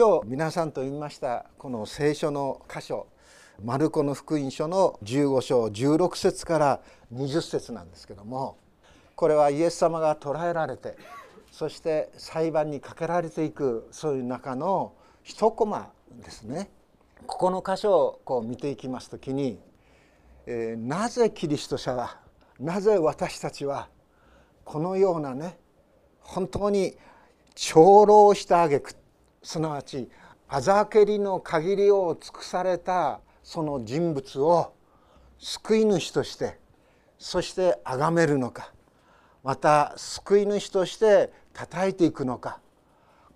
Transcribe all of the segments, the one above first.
今日皆さんと言いましたこの聖書の箇所マルコの福音書の15章16節から20節なんですけどもこれはイエス様が捕らえられてそして裁判にかけられていくそういう中の一コマですね。ここの箇所をこう見ていきます時に、えー、なぜキリスト者はなぜ私たちはこのようなね本当に長老した挙句すなわちあざけりの限りを尽くされたその人物を救い主としてそして崇めるのかまた救い主として叩いていくのか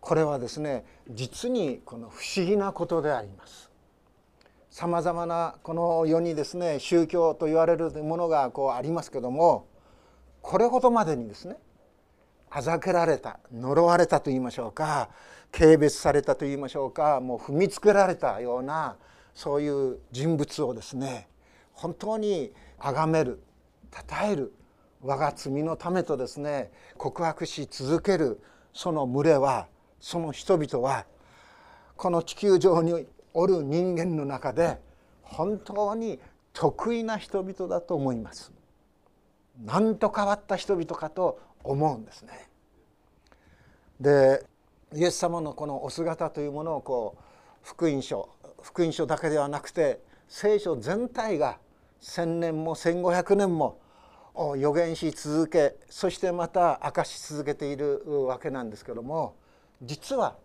これはですね実にこの不思議なことであります。さまざまなこの世にですね宗教と言われるものがこうありますけどもこれほどまでにですねあざけられた呪われたと言いましょうか軽蔑されたと言いましょうかもう踏みつけられたようなそういう人物をですね本当に崇める称える我が罪のためとですね告白し続けるその群れはその人々はこの地球上におる人間の中で本当に得意な人々だと思います。なんと変わった人々かと思うんですね。でイエス様のこのお姿というものをこう福音書福音書だけではなくて聖書全体が1,000年も1,500年も予言し続けそしてまた明かし続けているわけなんですけども実は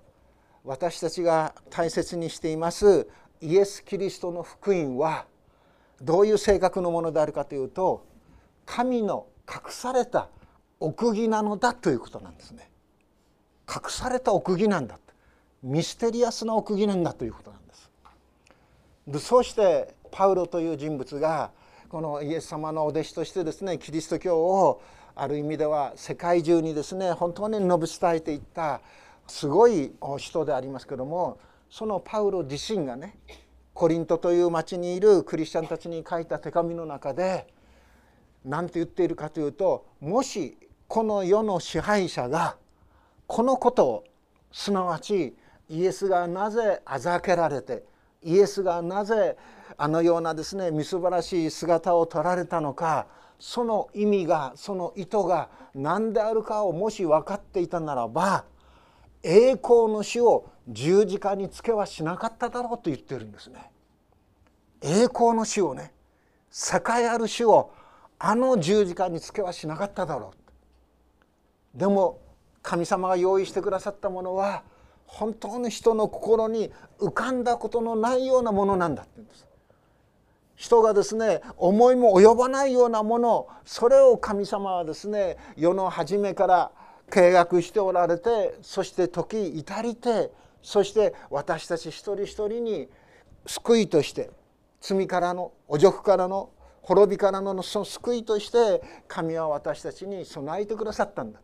私たちが大切にしていますイエス・キリストの福音はどういう性格のものであるかというと神の隠された奥義なのだということなんですね。隠された奥義なんだミステリアスな奥義なんだということなんです。でそうしてパウロという人物がこのイエス様のお弟子としてですねキリスト教をある意味では世界中にですね本当に述べ伝えていったすごい人でありますけどもそのパウロ自身がねコリントという町にいるクリスチャンたちに書いた手紙の中で何て言っているかというともしこの世の支配者がこのことすなわちイエスがなぜあざけられてイエスがなぜあのようなですねみすばらしい姿を取られたのかその意味がその意図が何であるかをもし分かっていたならば栄光の死を十字架につけはしなかっただろうと言ってるんですね。栄光の死をね栄えある死をあの十字架につけはしなかっただろうでも神様が用意してくださったものは本当に人の心に浮かんだことのないようなものなんだって言うんです。人がですね思いも及ばないようなものそれを神様はですね世の初めから契約しておられてそして時至りてそして私たち一人一人に救いとして罪からのお辱からの滅びからのその救いとして神は私たちに備えてくださったんだ。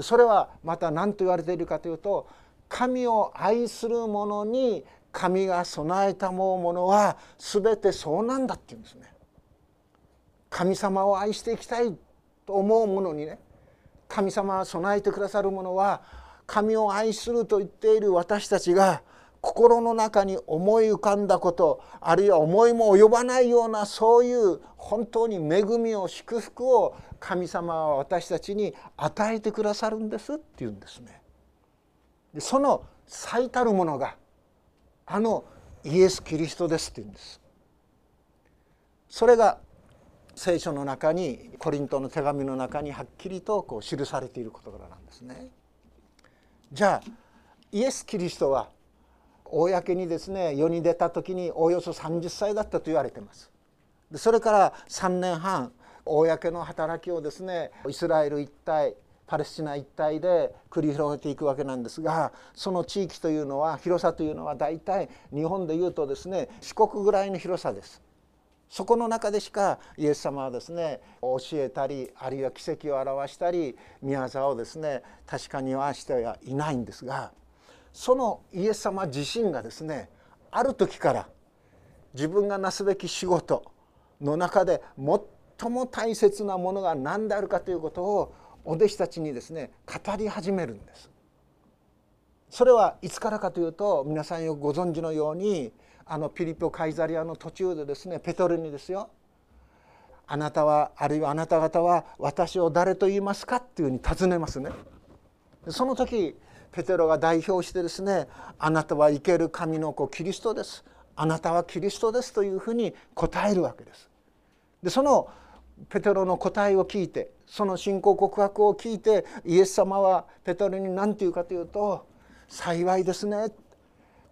それはまた何と言われているかというと神を愛する者に神が備えたものは全てそうなんだって言うんですね。神様を愛していきたいと思う者にね神様が備えてくださるものは神を愛すると言っている私たちが心の中に思い浮かんだことあるいは思いも及ばないようなそういう本当に恵みを祝福を神様は私たちに与えてくださるんですっていうんですね。でその最たるものがあのイエス・キリストですっていうんです。それが聖書の中にコリントの手紙の中にはっきりとこう記されている事柄なんですね。じゃあイエス・キリストは公にですね世に出た時におよそ30歳だったと言われてます。でそれから3年半公の働きをですねイスラエル一帯パレスチナ一帯で繰り広げていくわけなんですがその地域というのは広さというのは大体日本でいうとですね四国ぐらいの広さです。そこの中でしかイエス様はですね教えたりあるいは奇跡を表したり宮沢をですね確かにはしてはいないんですがそのイエス様自身がですねある時から自分がなすべき仕事の中で最も大切なものが何であるかということをお弟子たちにですね語り始めるんです。それはいつからかというと皆さんよくご存知のようにあのピリポ・カイザリアの途中でですねペトロにですよあなたはあるいはあなた方は私を誰と言いますかっていうふうに尋ねますね。その時ペテロが代表してですねあなたは生ける神の子キリストですあなたはキリストですというふうに答えるわけです。でそのペテロの答えを聞いてその信仰告白を聞いてイエス様はペテロに何て言うかというと「幸いですね」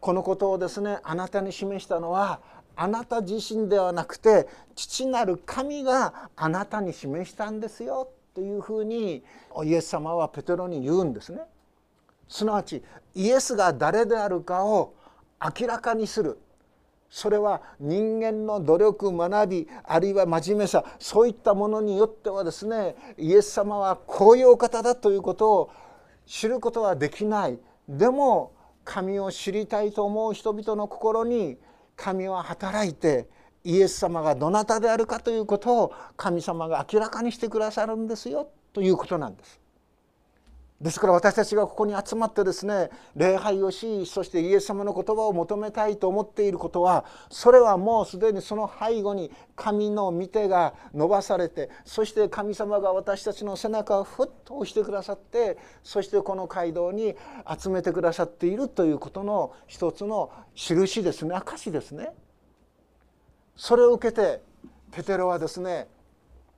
このことをですねあなたに示したのはあなた自身ではなくて父なる神があなたに示したんですよというふうにイエス様はペテロに言うんですね。すなわちイエスが誰であるかを明らかにするそれは人間の努力学びあるいは真面目さそういったものによってはですねイエス様はこういうお方だということを知ることはできないでも神を知りたいと思う人々の心に神は働いてイエス様がどなたであるかということを神様が明らかにしてくださるんですよということなんです。ですから私たちがここに集まってですね礼拝をしそしてイエス様の言葉を求めたいと思っていることはそれはもうすでにその背後に神の御手が伸ばされてそして神様が私たちの背中をふっと押してくださってそしてこの街道に集めてくださっているということの一つの印ですね証ですね。それを受けてペテロはですね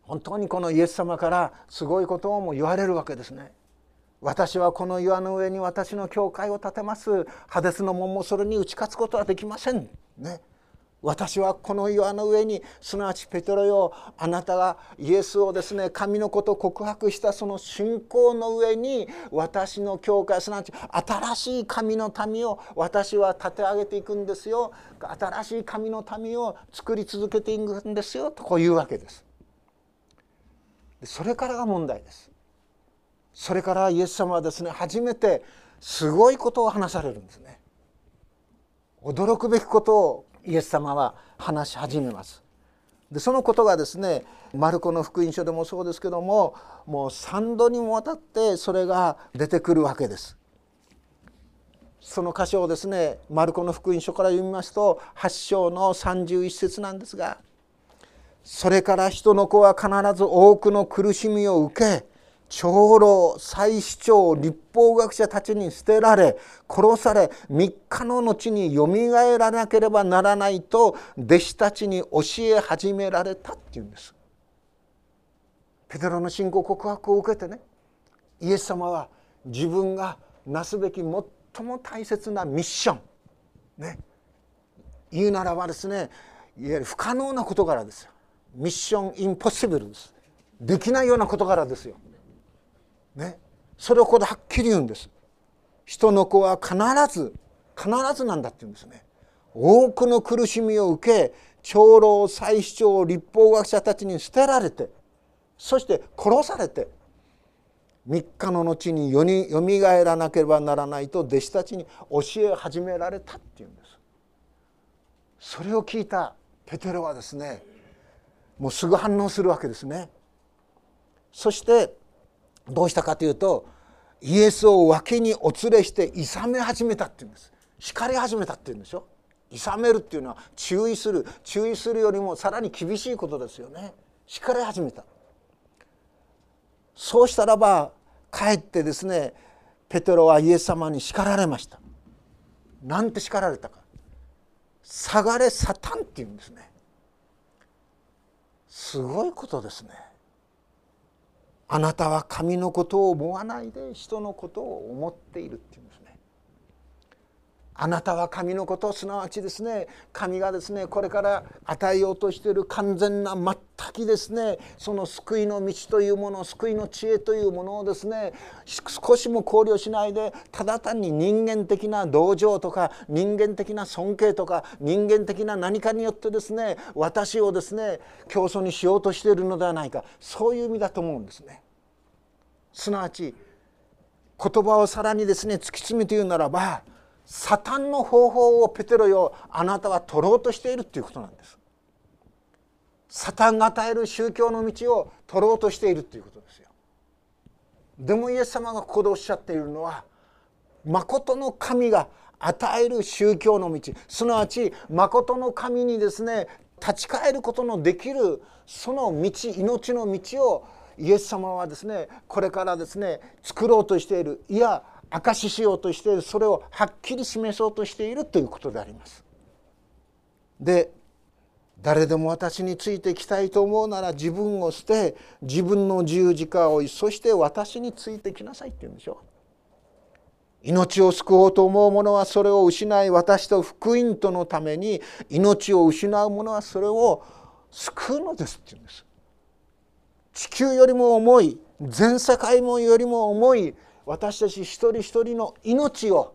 本当にこのイエス様からすごいことをも言われるわけですね。私はこの岩の上に私の教会を建てますハデスの門もそれに打ち勝つことはできません。ね、私はこの岩の上にすなわちペテロよあなたがイエスをですね神のことを告白したその信仰の上に私の教会すなわち新しい神の民を私は立て上げていくんですよ新しい神の民を作り続けていくんですよとこういうわけです。それからが問題です。それからイエス様はですね初めてすごいことを話されるんですね。驚くべきことをイエス様は話し始めます。でそのことがですねマルコの福音書でもそうですけどももう3度にもわたってそれが出てくるわけです。その箇所をですねマルコの福音書から読みますと8章の31節なんですが「それから人の子は必ず多くの苦しみを受け長老祭司長立法学者たちに捨てられ殺され3日の後によみがえらなければならないと弟子たちに教え始められたっていうんです。ペテロの信仰告白を受けてねイエス様は自分がなすべき最も大切なミッションね言うならばですねいわゆる不可能な事柄ですよ。ミッションインポッシブルです。できないような事柄ですよ。ね、それをここではっきり言うんです。人の子は必ず必ずなんだって言うんですね。多くの苦しみを受け長老祭司長立法学者たちに捨てられてそして殺されて3日の後によによみがえらなければならないと弟子たちに教え始められたっていうんです。それを聞いたペテロはですねもうすぐ反応するわけですね。そしてどうしたかというとイエスを脇にお連れして諌め始めたっていうんです。叱り始めたっていうんでしょ。諌めるっていうのは注意する。注意するよりもさらに厳しいことですよね。叱り始めた。そうしたらばかえってですねペテロはイエス様に叱られました。なんて叱られたか。下がれサタンって言うんですね。すごいことですね。あなたは神のことを思わないで人のことを思っているっていうんです。あなたは神のことすなわちですね神がですねこれから与えようとしている完全な全きですねその救いの道というもの救いの知恵というものをですね少しも考慮しないでただ単に人間的な同情とか人間的な尊敬とか人間的な何かによってですね私をですね競争にしようとしているのではないかそういう意味だと思うんですね。すなわち言葉をさらにですね突き詰めて言うならばサタンの方法をペテロよあなたは取ろうとしているということなんです。サタンが与える宗教の道を取ろうとしているということですよ。でもイエス様がここでおっしゃっているのは誠の神が与える宗教の道すなわち誠の神にですね立ち返ることのできるその道命の道をイエス様はですねこれからですね作ろうとしているいや証ししようとしてそれをはっきり示そうとしているということであります。で誰でも私についてきたいと思うなら自分を捨て自分の十字架を追いそして私についてきなさいって言うんでしょ命を救おうと思う者はそれを失い私と福音とのために命を失う者はそれを救うのですって言うんです地球よりも重い全世界もよりも重い私たち一人一人の命を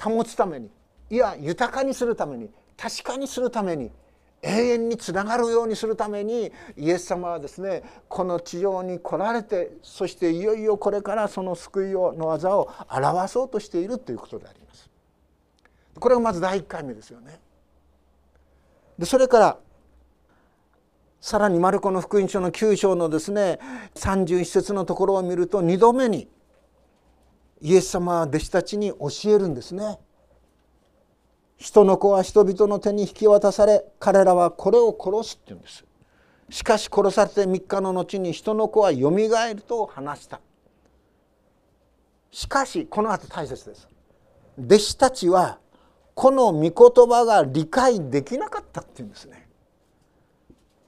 保つためにいや豊かにするために確かにするために永遠につながるようにするためにイエス様はですねこの地上に来られてそしていよいよこれからその救いをの技を表そうとしているということであります。これがまず第1回目ですよね。でそれからさらにマルコの福音書の9章のですね31節のところを見ると2度目にイエス様は弟子たちに教えるんですね。人の子は人々の手に引き渡され彼らはこれを殺すって言うんです。しかし殺されて3日の後に人の子はよみがえると話した。しかしこの後大切です。弟子たちはこの御言葉が理解できなかったっていうんですね。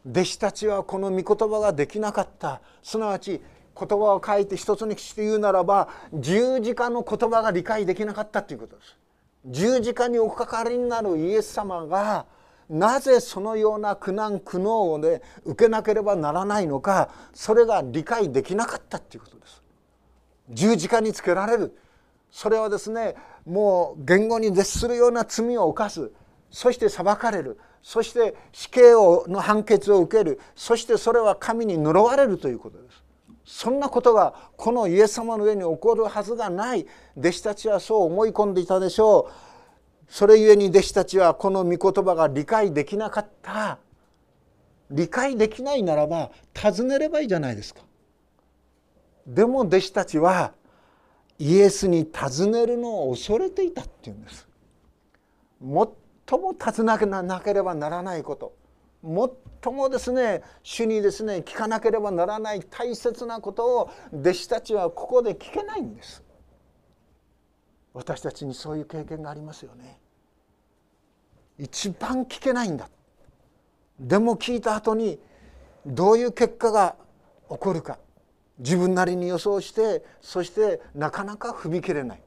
弟子たちはこの御言葉ができなかった。すなわち言葉を書いて一つにして言うならば十字架の言葉が理解できなかったということです。十字架におかかりになるイエス様がなぜそのような苦難苦悩をね受けなければならないのかそれが理解できなかったっていうことです。十字架につけられる。それはですねもう言語に絶するような罪を犯す。そして裁かれる。そして死刑をの判決を受ける。そしてそれは神に呪われるということです。そんなことがこのイエス様の上に起こるはずがない。弟子たちはそう思い込んでいたでしょう。それゆえに弟子たちはこの御言葉が理解できなかった。理解できないならば尋ねればいいじゃないですか。でも弟子たちはイエスに尋ねるのを恐れていたっていうんです。最も尋ねなければならないこと。最もですね主にですね聞かなければならない大切なことを弟子たちはここで聞けないんです。私たちにそういう経験がありますよね。一番聞けないんだ。でも聞いた後にどういう結果が起こるか。自分なりに予想してそしてなかなか踏み切れない。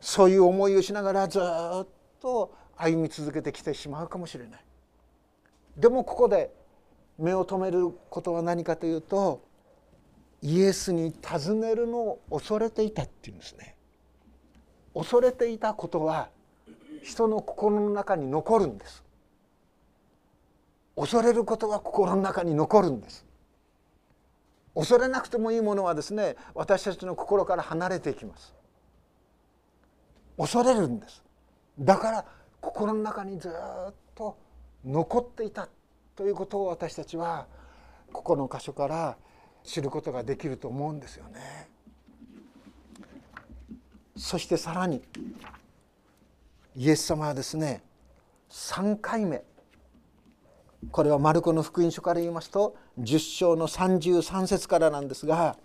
そういう思いをしながらずっと歩み続けてきてしまうかもしれないでもここで目を留めることは何かというとイエスに尋ねるのを恐れていたっていうんですね。恐れていたことは人の心の中に残るんです。恐れることは心の中に残るんです。恐れなくてもいいものはですね私たちの心から離れていきます。恐れるんです。だから心の中にずっと残っていたということを私たちはここの箇所から知ることができると思うんですよね。そしてさらにイエス様はですね3回目これはマルコの福音書から言いますと10章の33節からなんですが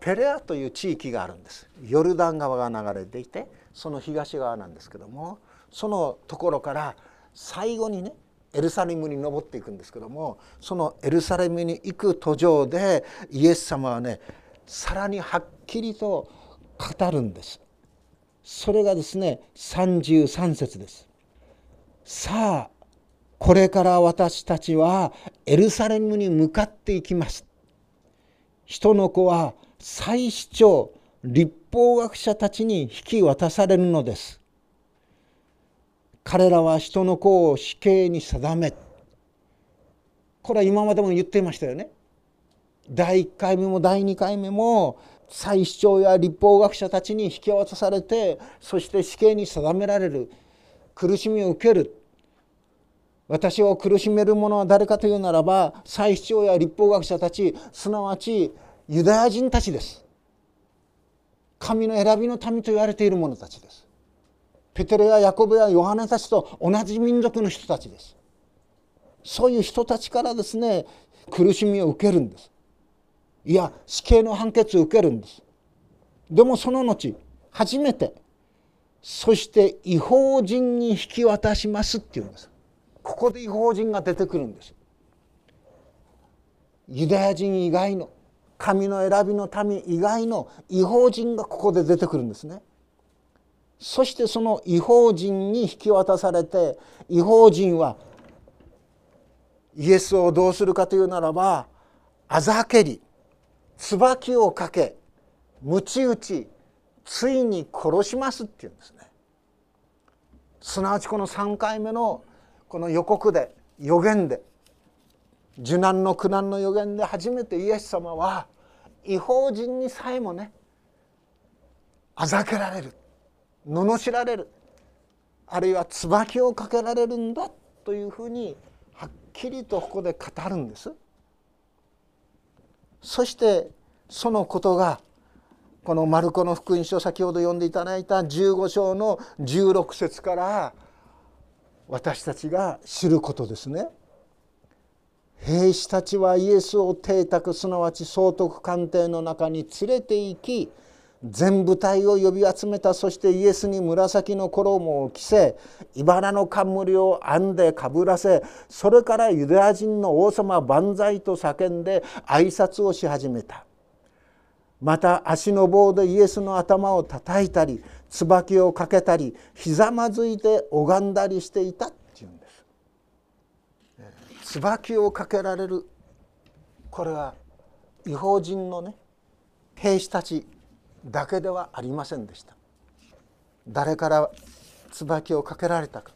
ペレアという地域があるんですヨルダン川が流れていてその東側なんですけどもそのところから最後にねエルサレムに登っていくんですけどもそのエルサレムに行く途上でイエス様はねさらにはっきりと語るんです。それがですね33節です。さあこれから私たちはエルサレムに向かっていきます。人の子は祭司長立法学者たちに引き渡されるのです。彼らは人の子を死刑に定めこれは今までも言っていましたよね。第1回目も第2回目も祭司長や立法学者たちに引き渡されてそして死刑に定められる苦しみを受ける私を苦しめる者は誰かというならば祭司長や立法学者たちすなわちユダヤ人たちです神の選びの民と言われている者たちです。ペテロやヤコブやヨハネたちと同じ民族の人たちです。そういう人たちからですね苦しみを受けるんです。いや死刑の判決を受けるんです。でもその後初めてそして違法人に引き渡しますっていうんです。ここで違法人が出てくるんです。ユダヤ人以外の神の選びの民以外の違法人がここで出てくるんですね。そしてその違法人に引き渡されて違法人はイエスをどうするかというならばあざけり椿をかけ鞭打ちついに殺しますっていうんですね。すなわちこの3回目のこの予告で予言で受難の苦難の予言で初めてイエス様は違法人にさえもねあざけられる罵られるあるいは椿をかけられるんだというふうにはっきりとここで語るんですそしてそのことがこのマルコの福音書先ほど読んでいただいた15章の16節から私たちが知ることですね。兵士たちはイエスを邸宅すなわち総督官邸の中に連れて行き全部隊を呼び集めたそしてイエスに紫の衣を着せ茨の冠を編んでかぶらせそれからユダヤ人の王様万歳と叫んで挨拶をし始めた。また足の棒でイエスの頭を叩いたり椿をかけたりひざまずいて拝んだりしていた椿をかけられる。これは違法人のね兵士たちだけではありませんでした。誰から椿をかけられたか。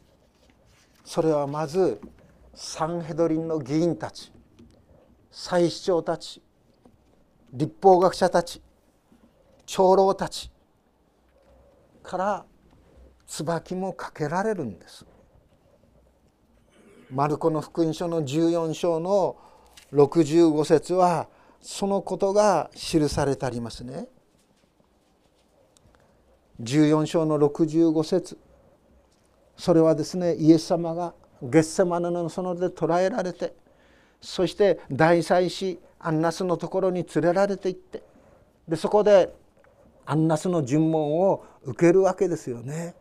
それはまずサンヘドリンの議員たち祭司長たち立法学者たち長老たちから椿もかけられるんです。マルコの福音書の14章の65節はそのことが記されてありますね。14章の65節それはですねイエス様がゲッセマネの園で捕らえられてそして大祭司アンナスのところに連れられて行ってでそこでアンナスの尋問を受けるわけですよね。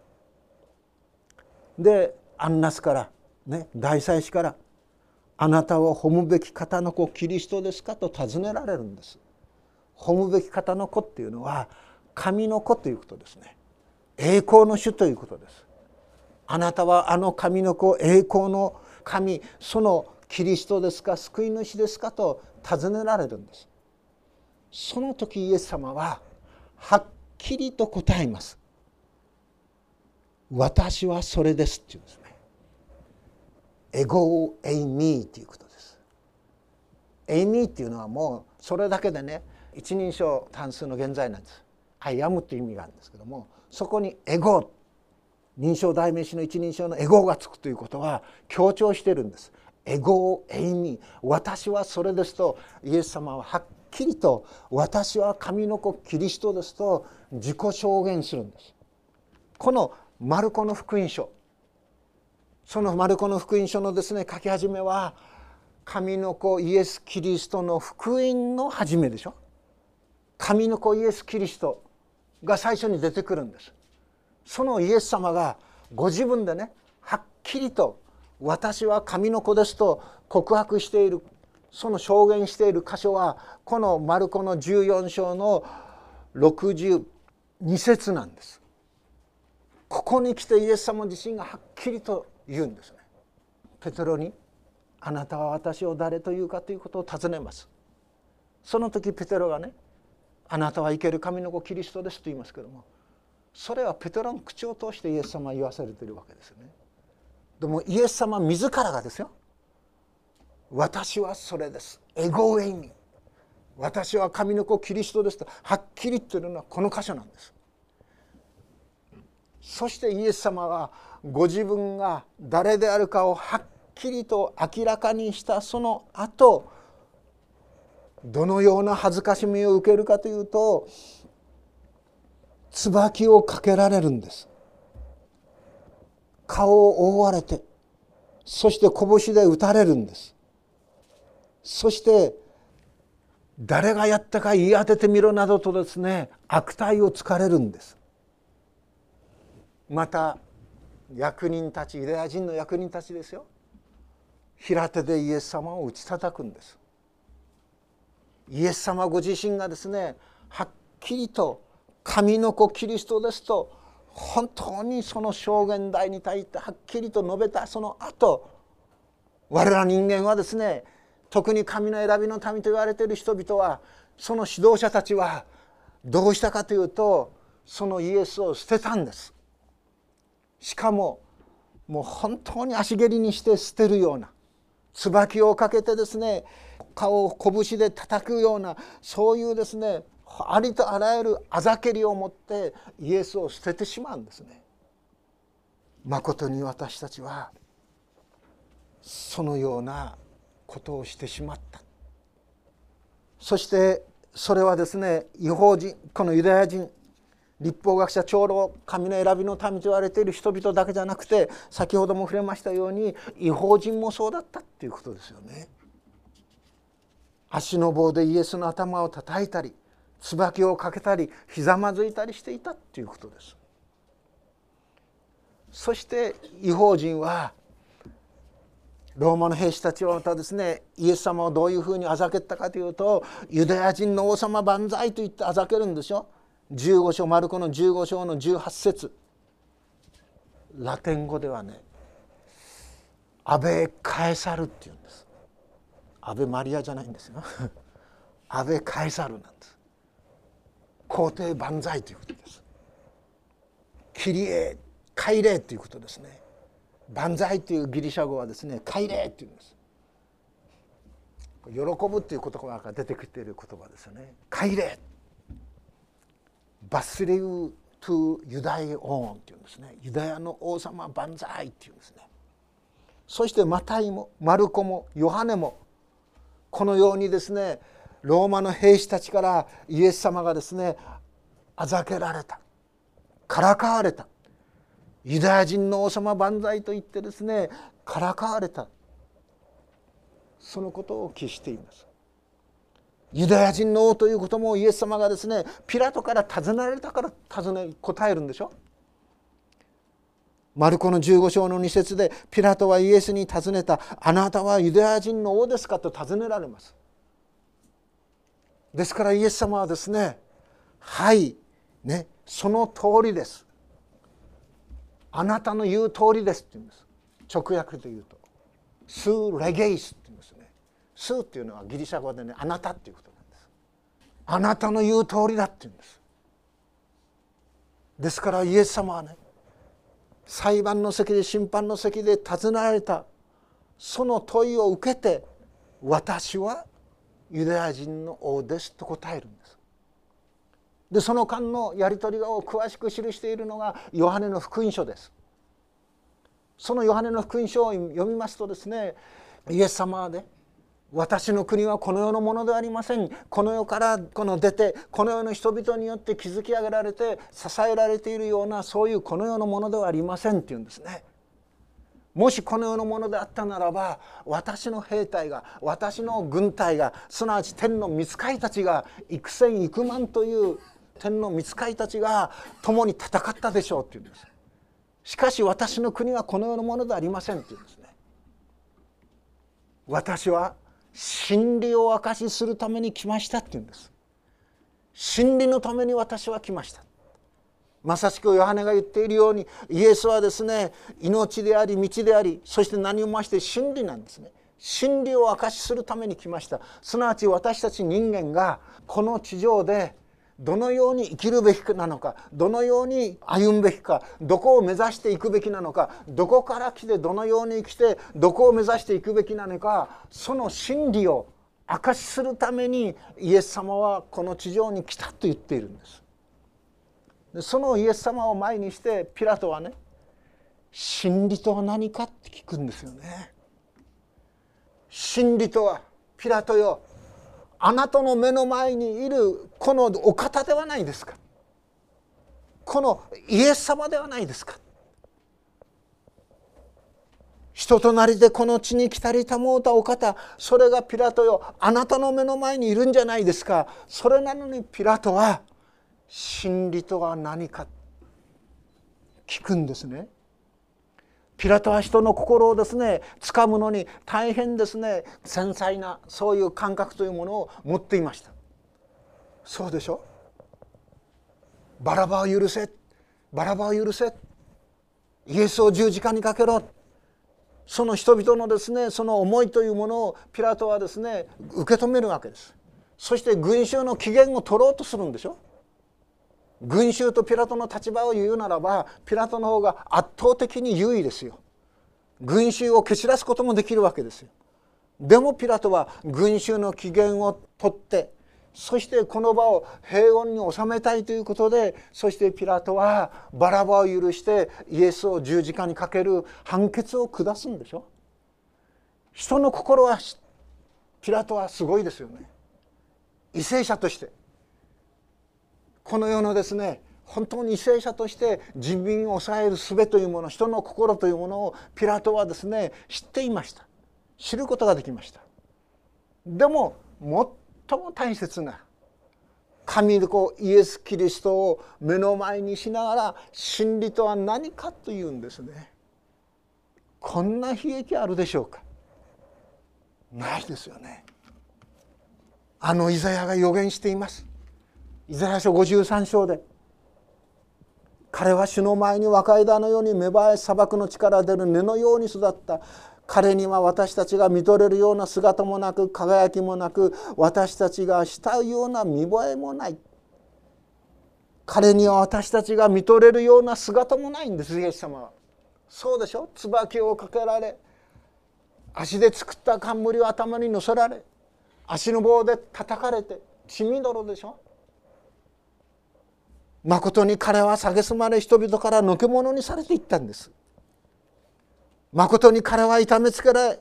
でアンナスからね大祭司から「あなたを褒むべき方の子キリストですか?」と尋ねられるんです。褒むべき方の子っていうのは神の子ということですね。栄光の主ということです。あなたはあの神の子栄光の神そのキリストですか？救い主ですか？と尋ねられるんですその時イエス様ははっきりと答えます私はそれですっていうんですねἐγώ εἰμιっていうことです。εἰμιっていうのはもうそれだけでね一人称単数の現在なんです。 I am っていう意味があるんですけどもそこにἐγώ 人称代名詞の一人称の ἐγώがつくということは強調してるんです。ἐγώ εἰμι私はそれですとイエス様ははっきりと私は神の子キリストですと自己証言するんです。このマルコの福音書そのマルコの福音書のですね書き始めは神の子イエス・キリストの福音の始めでしょ神の子イエス・キリストが最初に出てくるんですそのイエス様がご自分でねはっきりと私は神の子ですと告白しているその証言している箇所はこのマルコの14章の62節なんです。ここに来てイエス様自身がはっきりと言うんですね。ペテロに「あなたは私を誰というか」ということを尋ねます。その時ペテロがね「あなたは生ける神の子キリストです」と言いますけどもそれはペテロの口を通してイエス様は言わされているわけですよね。でもイエス様自らがですよ私はそれですエゴウェイミ私は神の子キリストですとはっきり言ってるのはこの箇所なんですそしてイエス様はご自分が誰であるかをはっきりと明らかにしたその後どのような恥ずかしみを受けるかというと椿をかけられるんです。顔を覆われてそして拳で打たれるんです。そして誰がやったか言い当ててみろなどとですね悪態をつかれるんです。また役人たちユダヤ人の役人たちですよ。平手でイエス様を打ち叩くんです。イエス様ご自身がですねはっきりと神の子キリストですと本当にその証言台に立いてはっきりと述べたその後我ら人間はですね特に神の選びの民と言われている人々はその指導者たちはどうしたかというとそのイエスを捨てたんです。しかももう本当に足蹴りにして捨てるような椿をかけてですね顔を拳で叩くようなそういうですねありとあらゆるあざけりを持ってイエスを捨ててしまうんですね。まことに私たちはそのようなことをしてしまったそしてそれはですね違法人このユダヤ人立法学者長老神の選びの民と言われている人々だけじゃなくて先ほども触れましたように違法人もそうだったっていうことですよね。足の棒でイエスの頭を叩いたり椿をかけたりひざまずいたりしていたっていうことです。そして違法人はローマの兵士たちはまたですねイエス様をどういうふうにあざけったかというとユダヤ人の王様万歳と言ってあざけるんですよ。15章マルコの15章の18節。ラテン語ではね「アベカエサル」っていうんです。アベマリアじゃないんですよ。アベカエサルなんです。皇帝万歳ということです。キリエカイレということですね。万歳というギリシャ語はですねカイレっていうんです。喜ぶっていう言葉が出てきている言葉ですよね。カイレバスレウ・トゥ・ユダイオーンっていうんですね。ユダヤの王様万歳っていうんですね。そしてマタイもマルコもヨハネもこのようにですねローマの兵士たちからイエス様がですねあざけられた。からかわれた。ユダヤ人の王様万歳と言ってですねからかわれた。そのことを記しています。ユダヤ人の王ということもイエス様がですねピラトから尋ねられたから尋ね答えるんでしょ？マルコの15章の2節でピラトはイエスに尋ねた「あなたはユダヤ人の王ですか?」と尋ねられます。ですからイエス様はですね「はいねその通りです」「あなたの言う通りです」って言うんです。直訳で言うと「スーレゲイス」って言うんですね「スー」っていうのはギリシャ語でね「あなた」っていうことなんですあなたの言う通りだって言うんです。ですからイエス様はね裁判の席で審判の席で尋ねられたその問いを受けて私はユダヤ人の王ですと答えるんです。でその間のやり取りを詳しく記しているのがヨハネの福音書です。そのヨハネの福音書を読みますとですねイエス様はね私の国はこの世のものではありませんこの世からこの出てこの世の人々によって築き上げられて支えられているようなそういうこの世のものではありませんっていうんですね。もしこの世のものであったならば私の兵隊が私の軍隊がすなわち天の御使いたちが幾千幾万という天の御使いたちが共に戦ったでしょうっていうんです。しかし私の国はこの世のものではありませんっていうんですね。私は真理を証しするために来ましたって言うんです。真理のために私は来ました。まさしくヨハネが言っているようにイエスはですね命であり道でありそして何をまして真理なんですね。真理を証しするために来ました。すなわち私たち人間がこの地上でどのように生きるべきなのかどのように歩むべきかどこを目指していくべきなのかどこから来てどのように生きてどこを目指していくべきなのかその真理を証しするためにイエス様はこの地上に来たと言っているんです。そのイエス様を前にしてピラトはね真理とは何かって聞くんですよね。真理とはピラトよあなたの目の前にいるこのお方ではないですか。このイエス様ではないですか。人となりでこの地に来たりたもうたお方それがピラトよあなたの目の前にいるんじゃないですか。それなのにピラトは真理とは何か。聞くんですね。ピラトは人の心をですね掴むのに大変ですね。繊細なそういう感覚というものを持っていました。そうでしょ？バラバを許せ。バラバを許せ。イエスを十字架にかけろ。その人々のですねその思いというものをピラトはですね受け止めるわけです。そして群衆の機嫌を取ろうとするんでしょ？群衆とピラトの立場を言うならばピラトの方が圧倒的に優位ですよ。群衆を蹴散らすこともできるわけですよ。でもピラトは群衆の機嫌を取ってそしてこの場を平穏に収めたいということでそしてピラトはバラバを許してイエスを十字架にかける判決を下すんでしょ。人の心はピラトはすごいですよね。為政者として。この世のですね本当に為政者として人民を抑える術というもの人の心というものをピラトはですね知っていました。知ることができました。でも最も大切な神の子イエス・キリストを目の前にしながら真理とは何かというんですね。こんな悲劇あるでしょうか。ないですよね。あのイザヤが予言しています。イザヤ書53章で彼は主の前に若枝のように芽生え砂漠の力出る根のように育った。彼には私たちが見とれるような姿もなく輝きもなく私たちが慕うような見栄えもない。彼には私たちが見とれるような姿もないんですイエス様は。そうでしょ？椿をかけられ足で作った冠を頭に乗せられ足の棒で叩かれて血みどろでしょ？まことに彼は蔑まれ人々からのけ者にされていったんです。まことに彼は痛めつけられ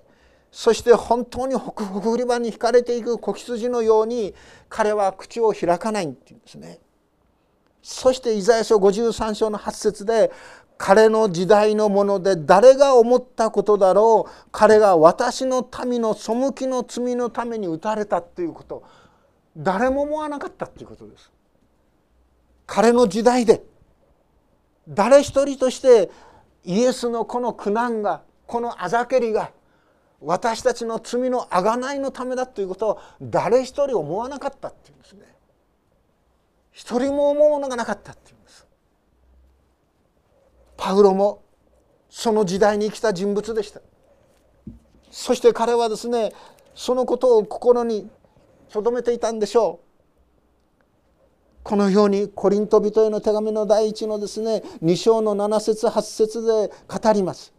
そして本当に北北売り場に引かれていく子羊のように彼は口を開かないっていうんですね。そしてイザヤ書53章の8節で彼の時代のもので誰が思ったことだろう彼が私の民の背きの罪のために打たれたっていうこと。誰も思わなかったっていうことです。彼の時代で誰一人としてイエスのこの苦難がこのあざけりが私たちの罪のあがないのためだということを誰一人思わなかったっていうんですね。一人も思うものがなかったっていうんです。パウロもその時代に生きた人物でした。そして彼はですねそのことを心に留めていたんでしょう。このようにコリント人への手紙の第一のですね2章の7節8節で語ります。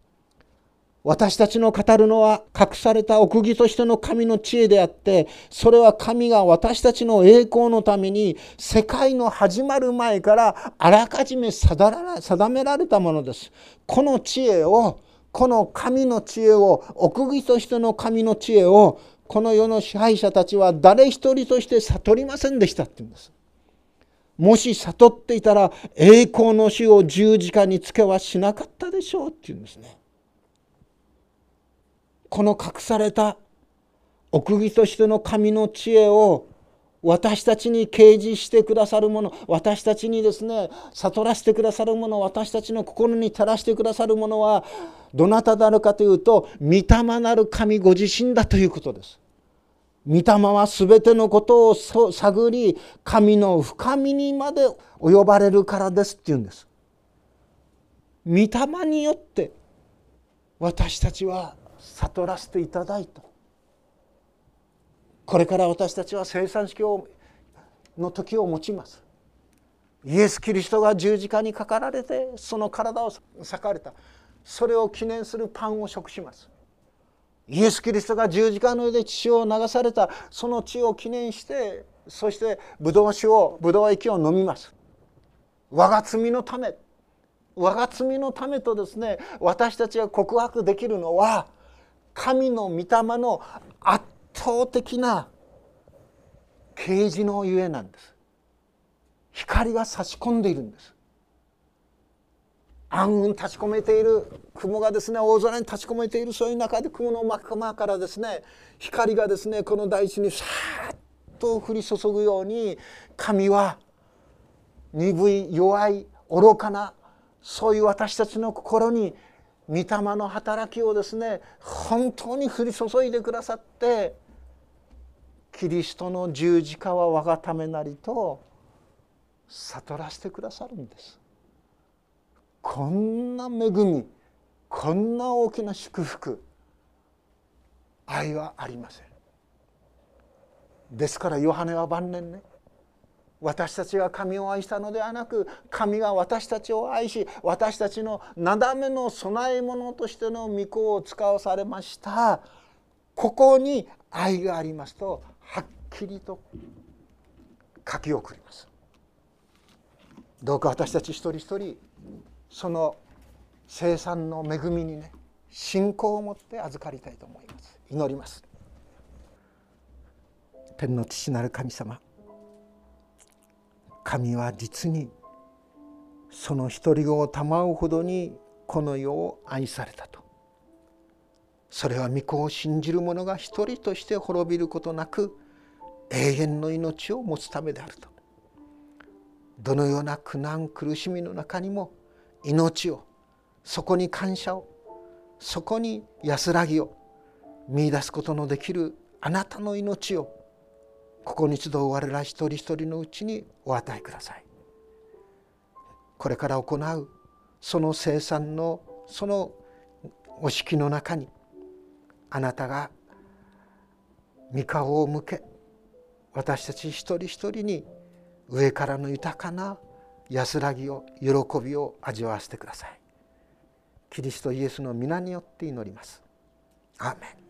私たちの語るのは隠された奥義としての神の知恵であってそれは神が私たちの栄光のために世界の始まる前からあらかじめ定められたものです。この知恵をこの神の知恵を奥義としての神の知恵をこの世の支配者たちは誰一人として悟りませんでしたって言うんです。もし悟っていたら栄光の死を十字架につけはしなかったでしょうっていうんですね。この隠された奥義としての神の知恵を私たちに掲示してくださるもの私たちにですね悟らせてくださるもの私たちの心に照らしてくださるものはどなたであるかというと御霊なる神ご自身だということです。御霊は全てのことを探り神の深みにまで及ばれるからですって言うんです。御霊によって私たちは悟らせていただいたこれから私たちは生産式の時を持ちます。イエス・キリストが十字架にかかられてその体を裂かれた。それを記念するパンを食します。イエス・キリストが十字架の上で血を流されたその血を記念してそしてブドウ酒をブドウ液を飲みます。我が罪のため我が罪のためとですね私たちが告白できるのは神の御霊の圧倒的な啓示のゆえなんです。光が差し込んでいるんです。暗雲立ち込めている。雲がですね大空に立ち込めている。そういう中で雲の間からですね光がですねこの大地にさーっと降り注ぐように神は鈍い弱い愚かなそういう私たちの心に御霊の働きをですね本当に降り注いでくださってキリストの十字架は我がためなりと悟らせてくださるんです。こんな恵みこんな大きな祝福愛はありません。ですからヨハネは晩年ね私たちが神を愛したのではなく神が私たちを愛し私たちのなだめの供え物としての御子を使わされました。ここに愛がありますとはっきりと書き送ります。どうか私たち一人一人その生産の恵みにね信仰を持って預かりたいと思います。祈ります。天の父なる神様神は実にその独り子を賜うほどにこの世を愛されたと。それは御子を信じる者が一人として滅びることなく永遠の命を持つためであると。どのような苦難苦しみの中にも命をそこに感謝をそこに安らぎを見いだすことのできるあなたの命をここに集う我ら一人一人のうちにお与えください。これから行うその生産のそのお式の中にあなたが御顔を向け私たち一人一人に上からの豊かな安らぎを喜びを味わわせてください。キリストイエスの皆によって祈ります。アーメン。